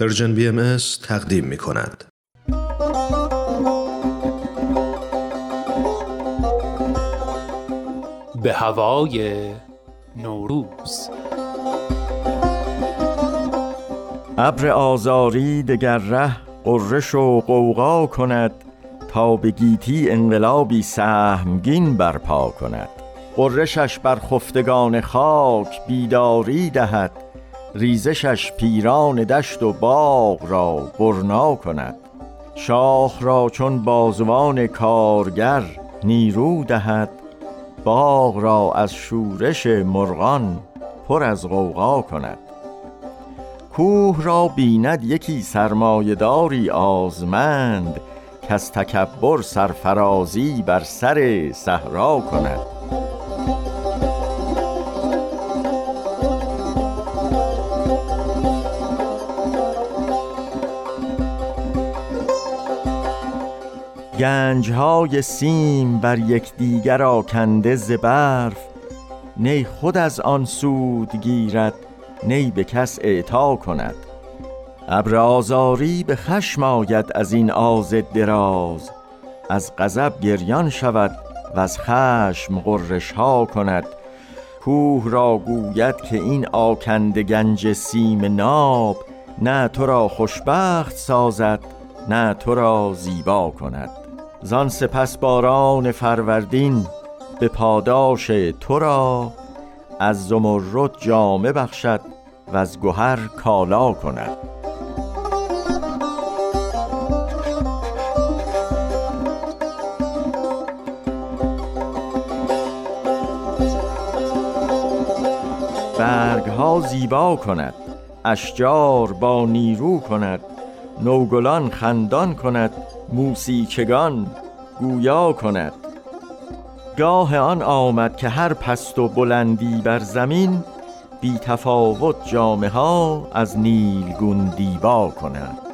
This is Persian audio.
Persian BM تقدیم می کند. به هوای نوروز ابر آزاری دگر ره غرش و غوغا کند تا به گیتی انقلابی سهمگین برپا کند غرشش بر خفتگان خاک بیداری دهد ریزشش پیران دشت و باغ را برنا کند. شاه را چون بازوان کارگر نیرو دهد. باغ را از شورش مرغان پر از غوغا کند. کوه را بیند یکی سرمایهداری آزمند که از تکبر سرفرازی بر سر صحرا کند. گنجهای سیم بر یکدیگر آکنده ز برف. نی خود از آن سود گیرد نی به کس اعطا کند. ابر آزاری به خشم آید از این آز دراز. از غضب گریان شود و از خشم غرش ها کند. کوه را گوید که این آکنده گنج سیم ناب. نه تو را خوشبخت سازد نه تو را زیبا کند. زان سپس باران فروردین به پاداش تو را از زمرد جامه بخشد و از گهر کالا کند. برگ ها زیبا کند اشجار با نیرو کند. نوگلان خندان کند موسیچگان گویا کند. گاه آن آمد که هر پست و بلندی بر زمین بی تفاوت جامه ها از نیلگون دیبا کند.